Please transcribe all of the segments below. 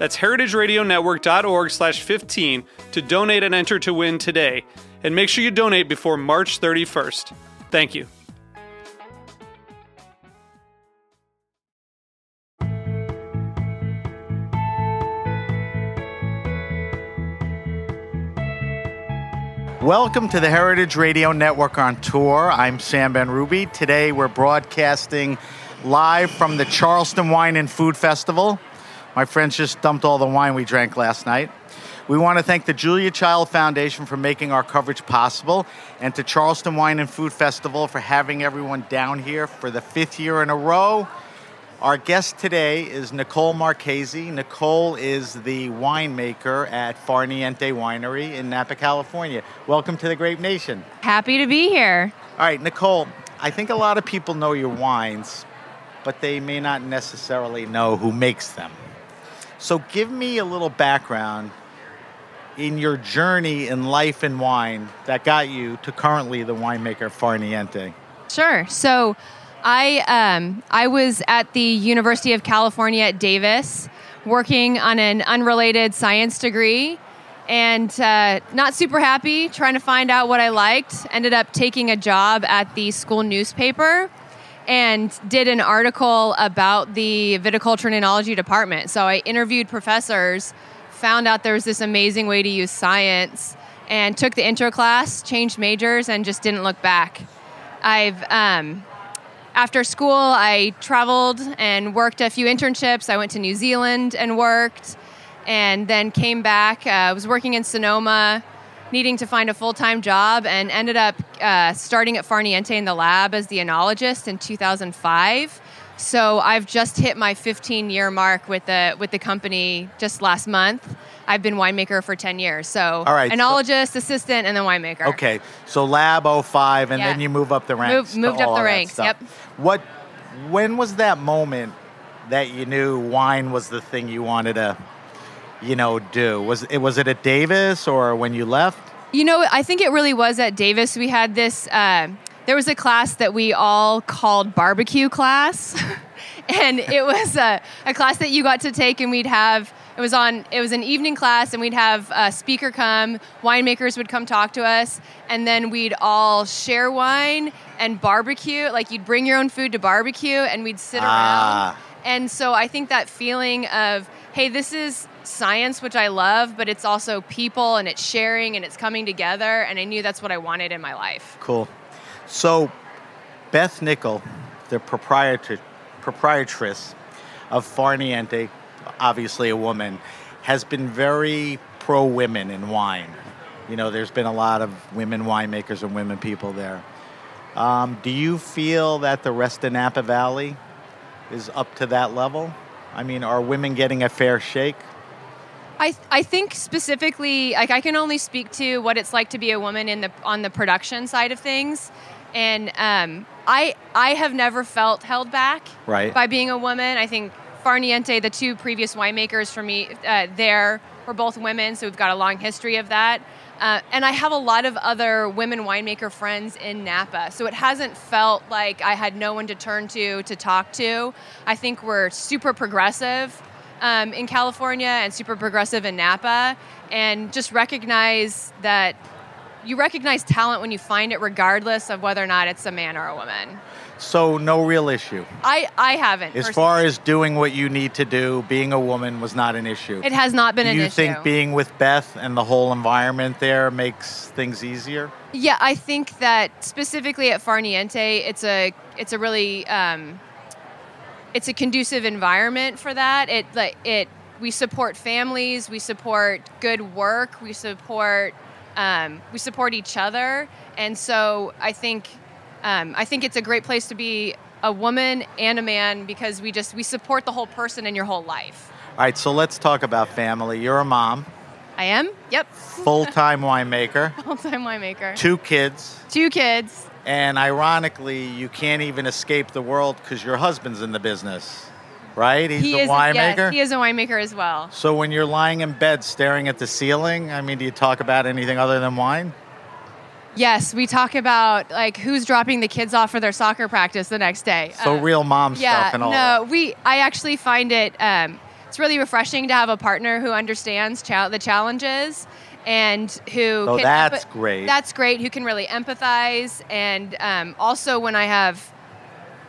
That's heritageradionetwork.org slash 15 to donate and enter to win today. And make sure you donate before March 31st. Thank you. Welcome to the Heritage Radio Network on tour. I'm Sam Benrubi. Today we're broadcasting live from the Charleston Wine and Food Festival. My friends just dumped all the wine we drank last night. We want to thank the Julia Child Foundation for making our coverage possible and to Charleston Wine and Food Festival for having everyone down here for the fifth year in a row. Our guest today is Nicole Marchesi. Nicole is the winemaker at Far Niente Winery in Napa, California. Welcome to the Grape Nation. Happy to be here. All right, Nicole, I think a lot of people know your wines, but they may not necessarily know who makes them. So give me a little background in your journey in life and wine that got you to currently the winemaker Far Niente. Sure. So I um, I was at the University of California at Davis working on an unrelated science degree and uh, not super happy trying to find out what I liked. Ended up taking a job at the school newspaper and did an article about the viticulture and enology department. So I interviewed professors, found out there was this amazing way to use science, and took the intro class, changed majors, and just didn't look back. I've um, after school, I traveled and worked a few internships. I went to New Zealand and worked, and then came back. Uh, I was working in Sonoma, needing to find a full time job, and ended up uh, starting at Far Niente in the lab as the enologist in 2005. So I've just hit my 15 year mark with the with the company just last month. I've been winemaker for 10 years. So All right, so- enologist, assistant, and then winemaker. Okay, so Lab 05, and Yeah. then you move up the ranks. Move- moved up the ranks, yep. What? When was that moment that you knew wine was the thing you wanted to, you know, do? Was it was it at Davis or when you left? You know, I think it really was at Davis. We had this. Uh, there was a class that we all called barbecue class, and it was a, a class that you got to take, and we'd have. It was on. It was an evening class, and we'd have a speaker come. Winemakers would come talk to us, and then we'd all share wine and barbecue. Like you'd bring your own food to barbecue, and we'd sit Ah. around. And so I think that feeling of, hey, this is science, which I love, but it's also people and it's sharing and it's coming together. And I knew that's what I wanted in my life. Cool. So, Beth Nickel, the proprietor, proprietress of Far Niente, obviously a woman, has been very pro women in wine. You know, there's been a lot of women winemakers and women people there. Um, do you feel that the rest of Napa Valley is up to that level? I mean, are women getting a fair shake? I, I think specifically, like I can only speak to what it's like to be a woman in the on the production side of things, and um, I I have never felt held back Right. by being a woman. I think Far Niente, the two previous winemakers for me uh, there, were both women, so we've got a long history of that. Uh, and I have a lot of other women winemaker friends in Napa, so it hasn't felt like I had no one to turn to to talk to. I think we're super progressive um, in California and super progressive in Napa, and just recognize that you recognize talent when you find it, regardless of whether or not it's a man or a woman. So no real issue. I I haven't. As personally. far as doing what you need to do, being a woman was not an issue. it has not been do an issue. you think being with Beth and the whole environment there makes things easier? Yeah, I think that specifically at Far Niente, it's a it's a really um, it's a conducive environment for that. It like it we support families, we support good work, we support um, we support each other, and so I think um, I think it's a great place to be a woman and a man because we just we support the whole person in your whole life. All right, so let's talk about family. You're a mom, I am. Yep. full-time winemaker, Full time winemaker. two kids, Two kids. And ironically, you can't even escape the world because your husband's in the business, right? He's he a is winemaker. Yes, he is a winemaker as well. so when you're lying in bed staring at the ceiling, I mean, do you talk about anything other than wine? Yes, we talk about like who's dropping the kids off for their soccer practice the next day. So Uh, real mom yeah, stuff and all no, that. we. I actually find it. Um, it's really refreshing to have a partner who understands cha- the challenges and who. Oh, can that's great. That's great. Who can really empathize and um, also when I have.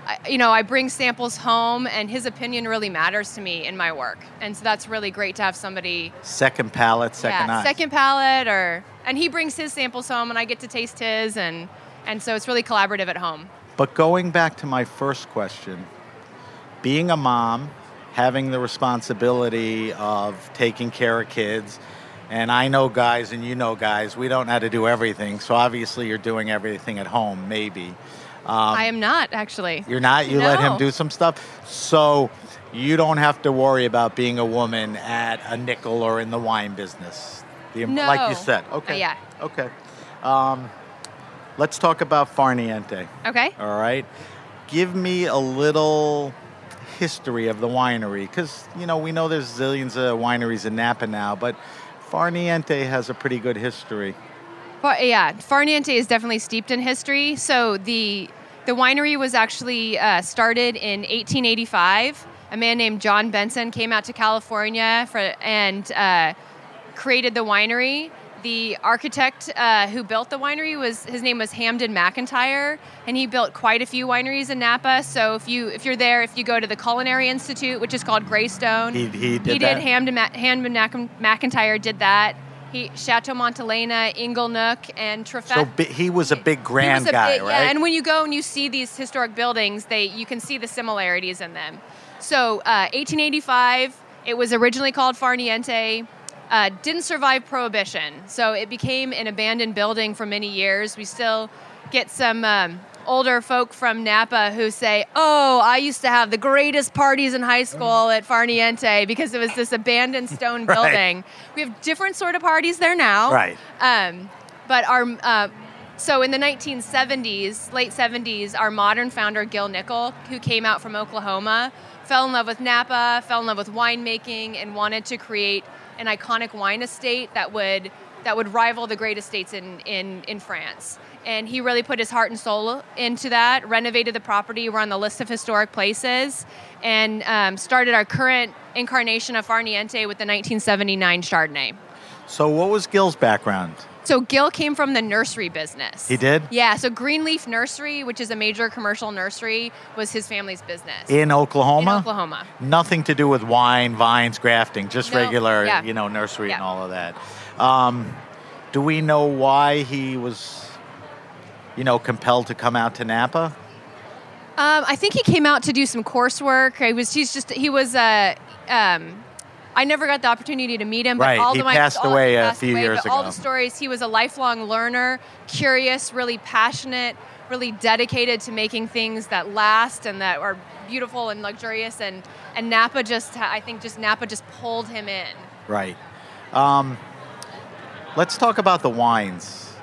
I- You know, I bring samples home, and his opinion really matters to me in my work, and so that's really great to have somebody Second palate, second yeah, eye. second palate or and he brings his samples home and I get to taste his and and so it's really collaborative at home. But going back to my first question, being a mom, having the responsibility of taking care of kids, and I know guys and you know guys, we don't know how to do everything. So obviously you're doing everything at home, maybe. Um, I am not actually. You're not? You let him do some stuff? So you don't have to worry about being a woman at a nickel or in the wine business. The, No. Like you said. Okay. Uh, yeah. Okay. Um, let's talk about Far Niente. Okay. All right. Give me a little history of the winery because, you know, we know there's zillions of wineries in Napa now, but Far Niente has a pretty good history. Far, yeah, Far Niente is definitely steeped in history. So the the winery was actually uh, started in 1885. A man named John Benson came out to California for and uh, created the winery. The architect uh, who built the winery was his name was Hamden McIntyre, and he built quite a few wineries in Napa. So if you if you're there, if you go to the Culinary Institute, which is called Greystone, He, he did he that. did Hamden, Ma- Hamden McIntyre did that. He Chateau Montelena, Inglenook, and Trefethen. so bi- he was a big grand a guy, big- right? Yeah, and when you go and you see these historic buildings, they you can see the similarities in them. So, uh, 1885, it was originally called Far Niente. Uh, didn't survive Prohibition, so it became an abandoned building for many years. We still get some um, older folk from Napa who say, "Oh, I used to have the greatest parties in high school at Far Niente because it was this abandoned stone Right. building." We have different sort of parties there now, Right. um, but our uh, so in the 1970s, late 70s, our modern founder Gil Nickel, who came out from Oklahoma, fell in love with Napa, fell in love with winemaking, and wanted to create an iconic wine estate that would that would rival the great estates in in in France. And he really put his heart and soul into that. Renovated the property. We're on the list of historic places, and um, started our current incarnation of Far Niente with the 1979 Chardonnay. so what was Gil's background? So Gil came from the nursery business. He did? Yeah. So Greenleaf Nursery, which is a major commercial nursery, was his family's business In Oklahoma? In Oklahoma. Nothing to do with wine, vines, grafting, just No, regular, yeah. you know, nursery and all of that. Um, do we know why he was, you know, compelled to come out to Napa? Um, I think he came out to do some coursework. He was. He's just. He was. Uh, um, I never got the opportunity to meet him. But Right, all he the, my- passed all- away he a few away, years but All the stories. He was a lifelong learner, curious, really passionate, really dedicated to making things that last and that are beautiful and luxurious. And and Napa just. I think just Napa just pulled him in. Right. Um, let's talk about the wines.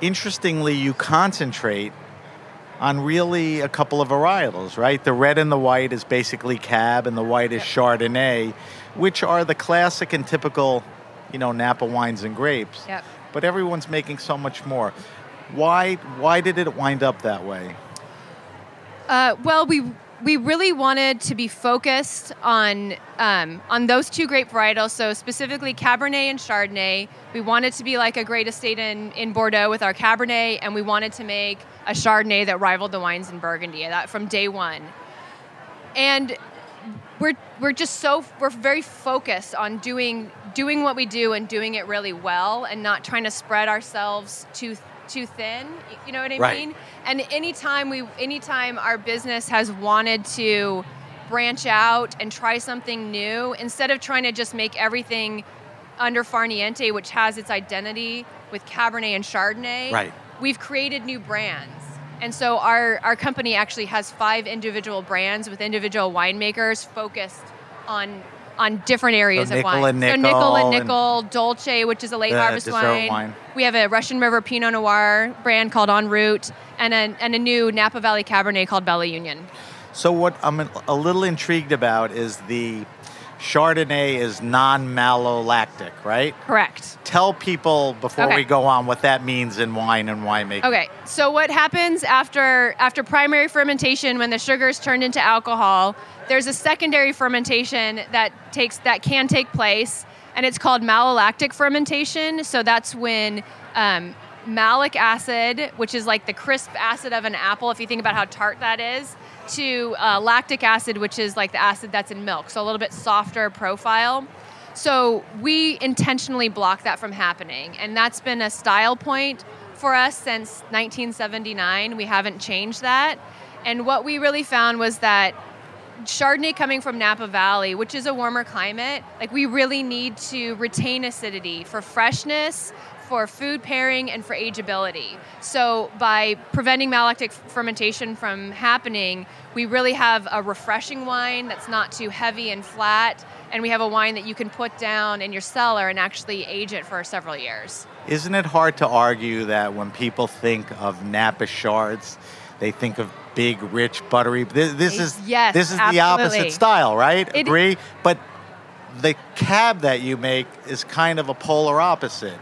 Interestingly, you concentrate on really a couple of varietals, right? The red and the white is basically Cab, and the white is Chardonnay, which are the classic and typical, you know, Napa wines and grapes. Yep. But everyone's making so much more. Why? Why did it wind up that way? Uh, well, we we really wanted to be focused on um, on those two grape varietals. So specifically Cabernet and Chardonnay. We wanted to be like a great estate in, in Bordeaux with our Cabernet, and we wanted to make a Chardonnay that rivaled the wines in Burgundy. That from day one. And we're we're just so we're very focused on doing doing what we do and doing it really well, and not trying to spread ourselves too too thin. You know what I Right. mean? And anytime we, anytime our business has wanted to branch out and try something new, instead of trying to just make everything under Far Niente, which has its identity with Cabernet and Chardonnay, Right. we've created new brands. And so our, our company actually has five individual brands with individual winemakers focused on on different areas So of nickel wine. and so nickel nickel and and- nickel, Dolce, which is a late harvest wine. wine. We have a Russian River Pinot Noir brand called En Route, and a, and a new Napa Valley Cabernet called Bella Union. So what I'm a little intrigued about is the Chardonnay is non-malolactic, right? Correct. Tell people before Okay. we go on what that means in wine and winemaking. Okay, so what happens after after primary fermentation when the sugars turned into alcohol? There's a secondary fermentation that takes that can take place, and it's called malolactic fermentation. So that's when um, malic acid, which is like the crisp acid of an apple, if you think about how tart that is, to uh, lactic acid, which is like the acid that's in milk, so a little bit softer profile. So we intentionally block that from happening, and that's been a style point for us since 1979. We haven't changed that. And what we really found was that Chardonnay coming from Napa Valley, which is a warmer climate, like we really need to retain acidity for freshness, for food pairing, and for ageability. So by preventing malolactic fermentation from happening, we really have a refreshing wine that's not too heavy and flat, and we have a wine that you can put down in your cellar and actually age it for several years. Isn't it hard to argue that when people think of Napa Shards, they think of big, rich, buttery? This, this is Yes, this is the opposite style, right? It- Agree, but the cab that you make is kind of a polar opposite.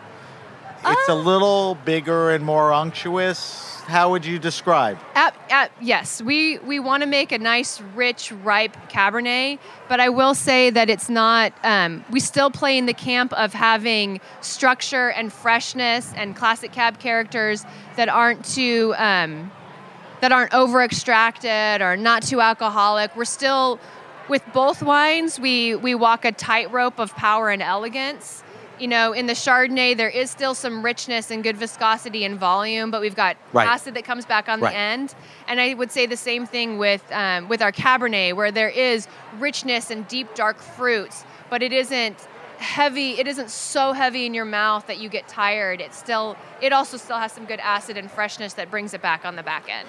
It's a Uh, little bigger and more unctuous. How would you describe? At, at, yes, we, we want to make a nice, rich, ripe Cabernet, but I will say that it's not, um, we still play in the camp of having structure and freshness and classic cab characters that aren't too, um, that aren't over extracted or not too alcoholic. We're still, with both wines, we, we walk a tightrope of power and elegance. You know, in the Chardonnay, there is still some richness and good viscosity and volume, but we've got Right. acid that comes back on Right. the end. And I would say the same thing with um, with our Cabernet, where there is richness and deep dark fruits, but it isn't heavy. It isn't so heavy in your mouth that you get tired. It still. It also still has some good acid and freshness that brings it back on the back end.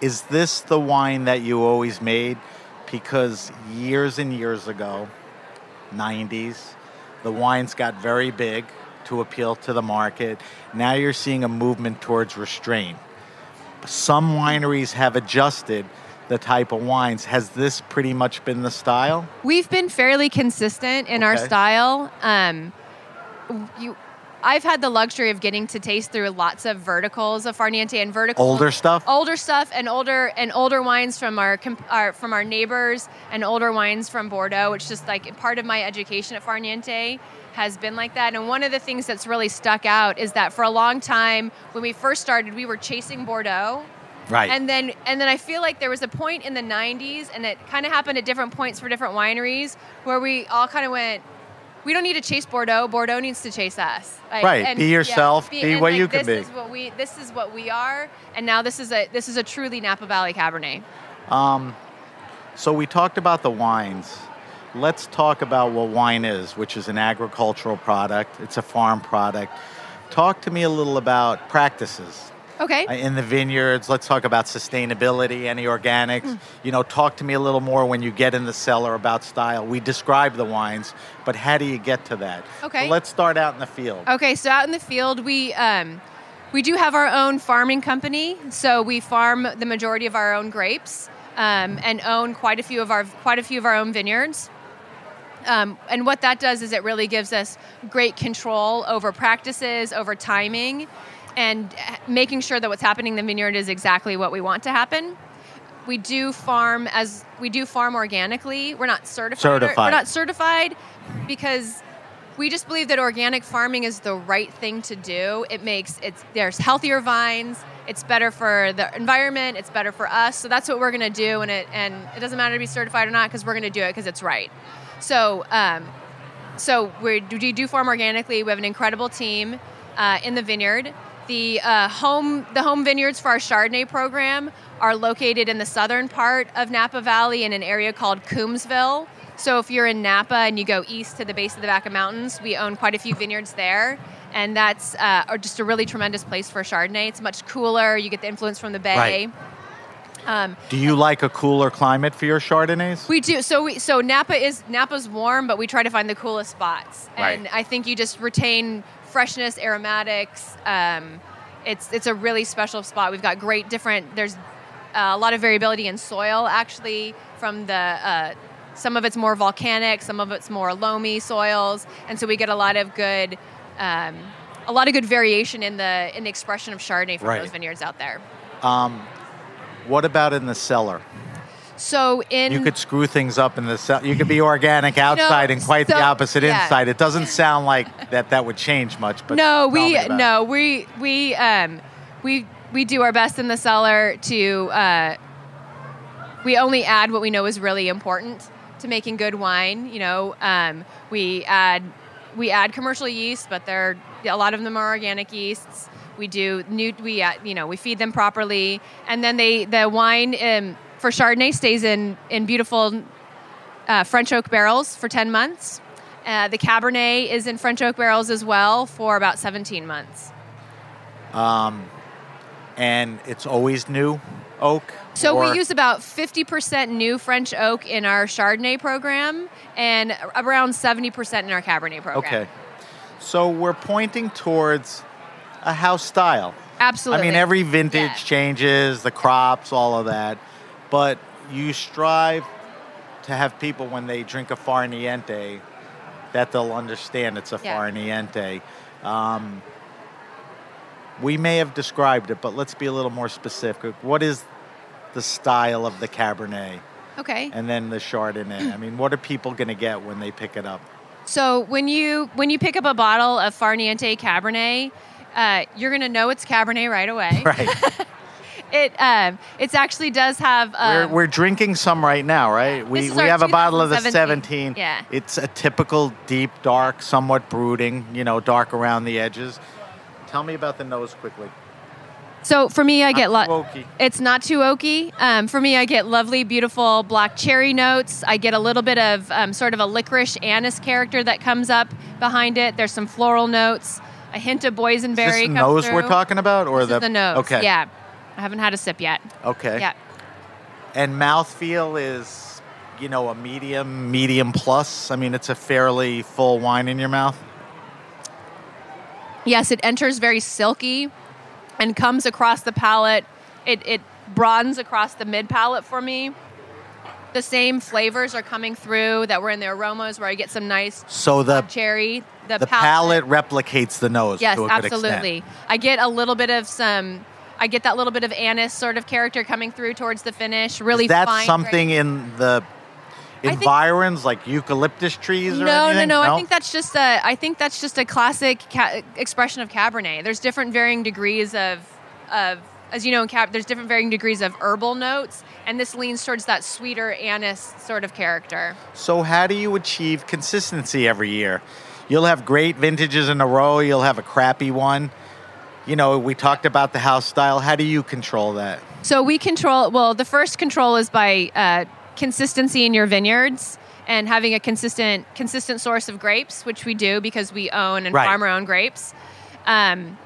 Is this the wine that you always made? Because years and years ago, 90s, the wines got very big to appeal to the market. Now you're seeing a movement towards restraint. Some wineries have adjusted the type of wines. Has this pretty much been the style? We've been fairly consistent in our style. Um, you, I've had the luxury of getting to taste through lots of verticals of Far Niente and verticals. Older stuff? older stuff and older and older wines from our, our from our neighbors and older wines from Bordeaux, which just like part of my education at Far Niente has been like that. And one of the things that's really stuck out is that for a long time when we first started, we were chasing Bordeaux. Right. And then and then I feel like there was a point in the 90s and it kind of happened at different points for different wineries where we all kind of went we don't need to chase Bordeaux. Bordeaux needs to chase us. Like, Right. Be yourself. Be and, what like, you can this be. Is what we, this is what we are, and now this is a this is a truly Napa Valley Cabernet. Um, so we talked about the wines. Let's talk about what wine is, which is an agricultural product. It's a farm product. Talk to me a little about practices Okay. uh, in the vineyards. Let's talk about sustainability, any organics. Hmm. You know, talk to me a little more when you get in the cellar about style. We describe the wines, but how do you get to that? Okay. So let's start out in the field. Okay, so out in the field, we um, we do have our own farming company. So we farm the majority of our own grapes um, and own quite a few of our quite a few of our own vineyards. Um, and what that does is it really gives us great control over practices, over timing, and uh, making sure that what's happening in the vineyard is exactly what we want to happen. we do farm as we do farm organically. We're not certified. Certified. We're not certified because we just believe that organic farming is the right thing to do. It makes it's there's healthier vines. It's better for the environment. It's better for us. So that's what we're going to do, and it and it doesn't matter to be certified or not because we're going to do it because it's right. So um, so we we do farm organically. We have an incredible team uh, in the vineyard. The uh, home the home vineyards for our Chardonnay program are located in the southern part of Napa Valley in an area called Coombsville. So if you're in Napa and you go east to the base of the Vaca Mountains, we own quite a few vineyards there, and that's uh, just a really tremendous place for Chardonnay. It's much cooler. You get the influence from the bay. Right. Um, Do you like a cooler climate for your Chardonnays? we do. So we so Napa is Napa's warm, but we try to find the coolest spots. And Right. I think you just retain freshness, aromatics. Um, it's it's a really special spot. We've got great different. There's uh, a lot of variability in soil actually from the. Uh, some of it's more volcanic, some of it's more loamy soils, and so we get a lot of good, um, a lot of good variation in the in the expression of Chardonnay from Right. those vineyards out there. What about in the cellar? So in You could screw things up in the cellar. You could be organic outside and quite the opposite yeah. inside. It doesn't sound like that that would change much, but no, we about it. no, we we um we we do our best in the cellar to uh, we only add what we know is really important to making good wine. You know, um, we add we add commercial yeast, but they're a lot of them are organic yeasts. We do new we uh, you know we feed them properly, and then they the wine um, for Chardonnay stays in in beautiful uh, French oak barrels for 10 months. Uh, the Cabernet is in French oak barrels as well for about 17 months. Um, And it's always new oak. So or- we use about 50% new French oak in our Chardonnay program and around 70% in our Cabernet program. Okay. So we're pointing towards a house style. Absolutely. I mean, every vintage Yeah. changes, the crops, all of that. But you strive to have people, when they drink a Far Niente, that they'll understand it's a Yeah. Far Niente. Um, we may have described it, but let's be a little more specific. What is the style of the Cabernet Okay. and then the Chardonnay? I mean, what are people going to get when they pick it up? So when you when you pick up a bottle of Far Niente Cabernet, uh, you're going to know it's Cabernet right away. Right. It um, it actually does have. we're, Um, we're drinking some right now, right? We, we have a bottle of the 17. Yeah. It's a typical deep, dark, somewhat brooding, you know, dark around the edges. Tell me about the nose quickly. So for me, I get lo- too oaky. It's not too oaky. Um, for me, I get lovely, beautiful black cherry notes. I get a little bit of um, sort of a licorice anise character that comes up behind it. There's some floral notes. A hint of boysenberry. Is this the nose we're talking about, or the the nose. Okay. Yeah. I haven't had a sip yet. Okay. Yeah. And mouthfeel is, you know, a medium, medium plus. I mean, it's a fairly full wine in your mouth. Yes, it enters very silky and comes across the palate. It, it broadens across the mid palate for me. The same flavors are coming through that were in the aromas where I get some nice So the cherry. The, the palate replicates the nose. Yes, to a good absolutely. I get a little bit of some. I get that little bit of anise sort of character coming through towards the finish. Really Is that fine something grain. in the think- environs, like eucalyptus trees or No, anything? no, no. I think that's just a. I think that's just a classic ca- expression of Cabernet. There's different varying degrees of, of as you know, in Cab, there's different varying degrees of herbal notes, and this leans towards that sweeter anise sort of character. So, how do you achieve consistency every year? You'll have great vintages in a row, you'll have a crappy one. You know, we talked about the house style. How do you control that? So we control. Well, the first control is by uh, consistency in your vineyards and having a consistent consistent source of grapes, which we do because we own and Right. farm our own grapes. Um,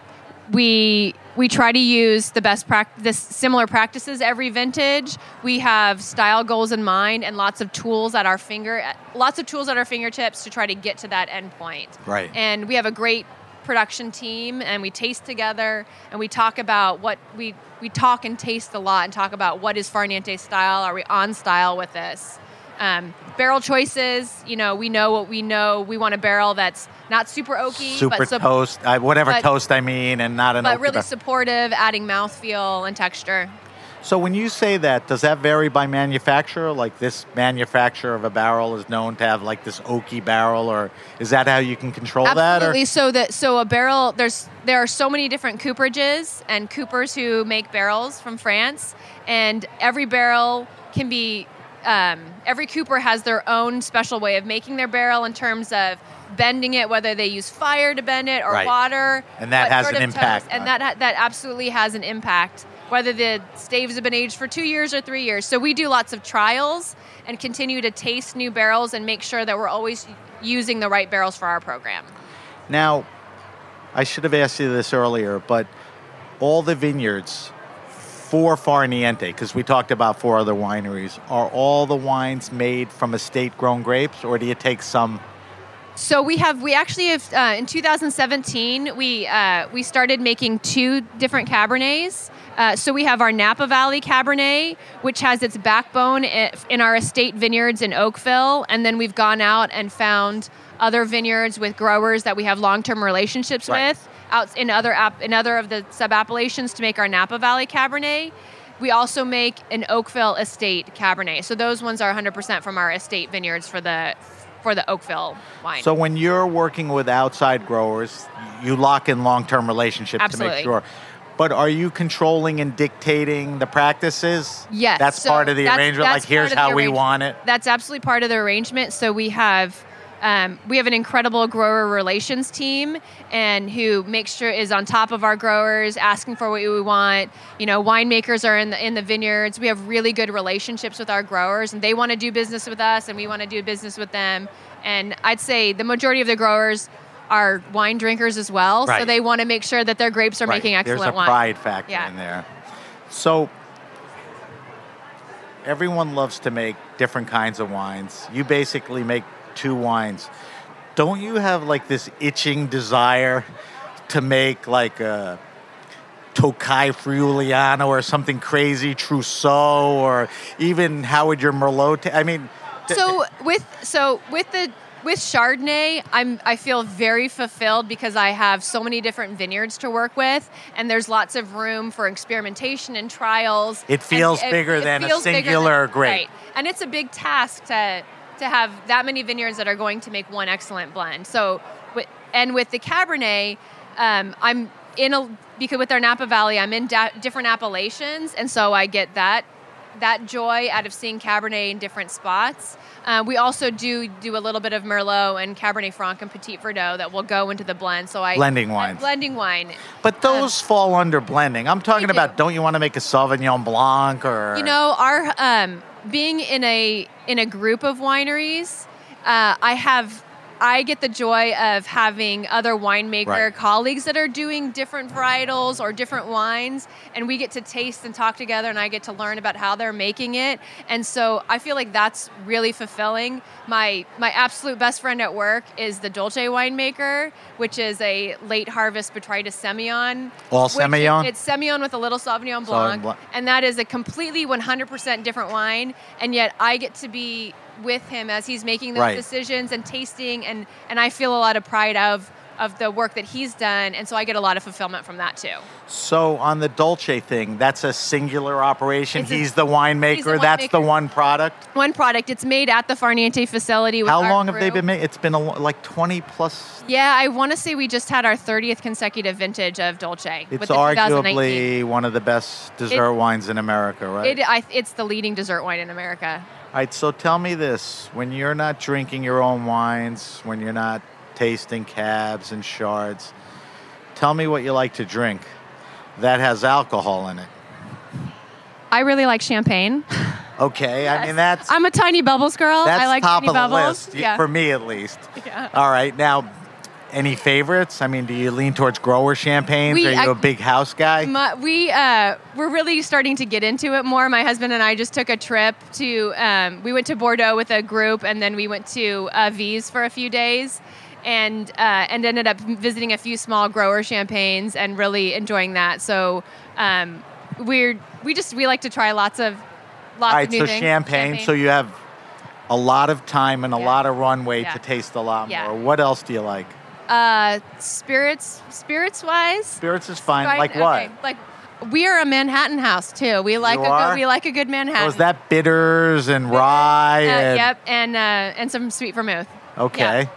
we we try to use the best prac- this similar practices every vintage. We have style goals in mind and lots of tools at our finger lots of tools at our fingertips to try to get to that end point. Right. And we have a great production team and we taste together and we talk about what we we talk and taste a lot and talk about what is Far Niente style. Are we on style with this? Um, barrel choices, you know, we know what we know. We want a barrel that's not super oaky, Super but, sup- toast, uh, whatever but- toast I mean, and not an but really supportive, adding mouthfeel and texture. So when you say that, does that vary by manufacturer? Like this manufacturer of a barrel is known to have like this oaky barrel, or is that how you can control that? Absolutely. So that so a barrel there's there are so many different cooperages and coopers who make barrels from France, and every barrel can be um, every cooper has their own special way of making their barrel in terms of bending it, whether they use fire to bend it or Right. water, And that has an impact and that that absolutely has an impact. Whether the staves have been aged for two years or three years, so we do lots of trials and continue to taste new barrels and make sure that we're always using the right barrels for our program. Now, I should have asked you this earlier, but all the vineyards for Far Niente, because we talked about four other wineries, are all the wines made from estate grown grapes, or do you take some? So we have we actually have uh, in 2017 we uh, we started making two different cabernets. Uh, so we have our Napa Valley Cabernet, which has its backbone in our estate vineyards in Oakville, and then we've gone out and found other vineyards with growers that we have long-term relationships Right. with out in other app, in other of the sub appellations to make our Napa Valley Cabernet. We also make an Oakville Estate Cabernet. So those ones are 100% from our estate vineyards for the for the Oakville wine. So when you're working with outside growers, you lock in long-term relationships to make sure. But are you controlling and dictating the practices? Yes. That's so part of the that's- arrangement. Like here's how we want it. That's absolutely part of the arrangement. So we have um, we have an incredible grower relations team, and who makes sure is on top of our growers, asking for what we want. You know, winemakers are in the in the vineyards. We have really good relationships with our growers, and they want to do business with us, and we want to do business with them. And I'd say the majority of the growers are wine drinkers as well, so they want to make sure that their grapes are Right. making excellent wine. There's a wine. pride factor Yeah. in there. So everyone loves to make different kinds of wines. You basically make two wines. Don't you have like this itching desire to make like a Tokai Friuliano or something crazy, Trousseau, or even how would your Merlot? ta- I mean, so with so with the with Chardonnay, I'm I feel very fulfilled because I have so many different vineyards to work with, and there's lots of room for experimentation and trials. It feels And bigger than a feels bigger singular grape. Right, and it's a big task to to have that many vineyards that are going to make one excellent blend. So, and with the Cabernet, um, I'm in a because with our Napa Valley, I'm in da- different appellations, and so I get that that joy out of seeing Cabernet in different spots. Uh, we also do do a little bit of Merlot and Cabernet Franc and Petit Verdot that will go into the blend. So I Blending wine, blending wine. but those fall under blending. I'm talking They do. about. Don't you want to make a Sauvignon Blanc or You know, our um, being in a in a group of wineries, uh, I have I get the joy of having other winemaker Right. colleagues that are doing different varietals or different wines, and we get to taste and talk together, and I get to learn about how they're making it, and so I feel like that's really fulfilling. My my absolute best friend at work is the Dolce winemaker, which is a late harvest Botrytis Semillon. All Semillon? It's Semillon with a little Sauvignon Blanc, Sauvignon Blanc. and that is a completely 100% different wine and yet i get to be with him as he's making those Right. decisions and tasting and and i feel a lot of pride of of the work that he's done and so i get a lot of fulfillment from that too So on the Dolce thing, that's a singular operation. It's a- he's the winemaker. he's the that's the one product. one product it's made at the farniente facility with How long have they been made? It's been a, like 20 plus. yeah i want to say we just had our 30th consecutive vintage of dolce It's with the arguably one of the best dessert wines in America, right? it, I, it's the leading dessert wine in america All right, so tell me this. When you're not drinking your own wines, when you're not tasting cabs and shards, tell me what you like to drink that has alcohol in it. i really like champagne Okay, I mean, that's, i'm a tiny bubbles girl that's i like top tiny of the bubbles list, yeah. for me at least. Yeah. All right, now, any favorites? I mean, do you lean towards grower champagnes? We- Are you I- a big house guy? My, we uh, we're really starting to get into it more. My husband and I just took a trip to. Um, we went to Bordeaux with a group, and then we went to uh, Vise for a few days, and uh, and ended up visiting a few small grower champagnes and really enjoying that. So um, we're we just we like to try lots of lots All right, of new so things. champagne, So you have a lot of time and a Yeah. lot of runway Yeah. to taste a lot Yeah. more. What else do you like? Uh, spirits spirits wise. Spirits is fine. Fine, Like what? okay. Like We are a Manhattan house too. We like You a are? good, we like a good Manhattan. Was that bitters and rye? Uh, and, yep, and uh, and some sweet vermouth. Okay. Yeah.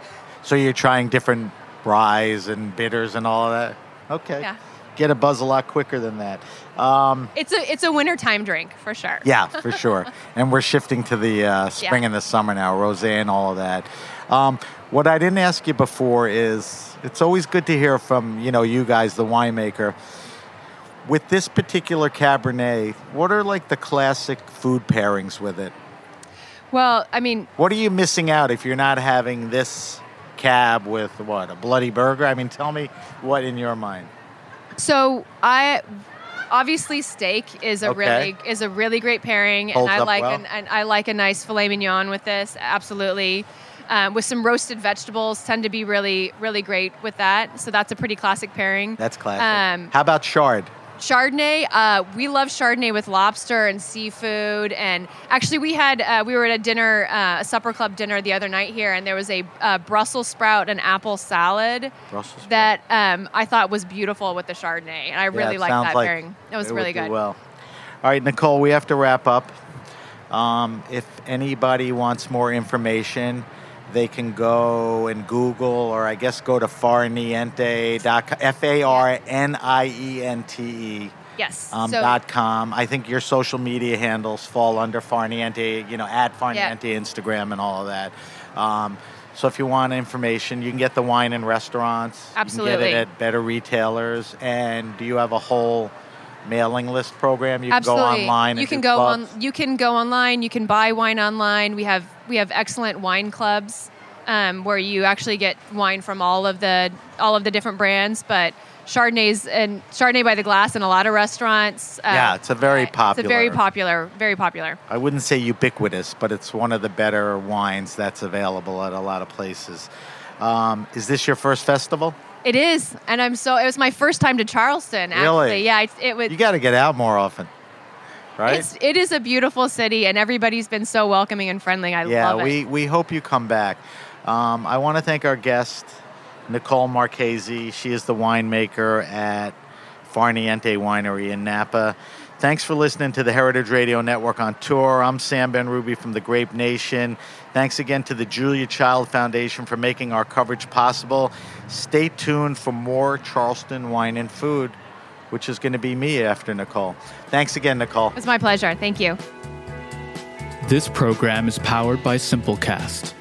So you're trying different ryes and bitters and all of that. Okay. Yeah. Get a buzz a lot quicker than that. Um, It's a it's a wintertime drink for sure. yeah, for sure. and we're shifting to the uh, spring Yeah. and the summer now, rosé and all of that. Um, what I didn't ask you before is, it's always good to hear from you know you guys, the winemaker. With this particular Cabernet, what are like the classic food pairings with it? Well, I mean, What are you missing out if you're not having this cab with what a bloody burger? I mean, tell me what in your mind. so I obviously steak is a Okay. really is a really great pairing, Holds and I like well. an, and I like a nice filet mignon with this. Absolutely. Um, with some roasted vegetables, tend to be really, really great with that. So that's a pretty classic pairing. That's classic. Um, How about chard? Chardonnay, uh, we love Chardonnay with lobster and seafood. And actually, we had uh, we were at a dinner, uh, a supper club dinner the other night here, and there was a uh, Brussels sprout and apple salad Brussels that um, I thought was beautiful with the Chardonnay, and I really liked that like pairing. It was it really good. well. All right, Nicole, we have to wrap up. Um, if anybody wants more information, they can go and Google, or I guess go to farniente.com, F A R N I E N T E. Yes. Um, so dot com. I think your social media handles fall under Far Niente, you know, at Farniente Instagram and all of that. Um, so if you want information, you can get the wine in restaurants. You can Absolutely. get it at better retailers. And do you have a whole mailing list program? You can go online. You and can go clubs? on. You can go online. You can buy wine online. We have we have excellent wine clubs um, where you actually get wine from all of the all of the different brands. But Chardonnays and Chardonnay by the glass in a lot of restaurants. uh, Yeah, it's a very popular. It's a very popular- popular, very popular. I wouldn't say ubiquitous, but it's one of the better wines that's available at a lot of places. Um, is this your first festival? It is, and I'm so. It was my first time to Charleston. Actually, Really? yeah. It, it was. You got to get out more often, right? It's, it is a beautiful city, and everybody's been so welcoming and friendly. I yeah, love it. we, we hope you come back. Um, I want to thank our guest, Nicole Marchesi. She is the winemaker at Far Niente Winery in Napa. Thanks for listening to the Heritage Radio Network on tour. I'm Sam Benrubi from the Grape Nation. Thanks again to the Julia Child Foundation for making our coverage possible. Stay tuned for more Charleston wine and food, which is going to be me after Nicole. Thanks again, Nicole. It's my pleasure. Thank you. This program is powered by Simplecast.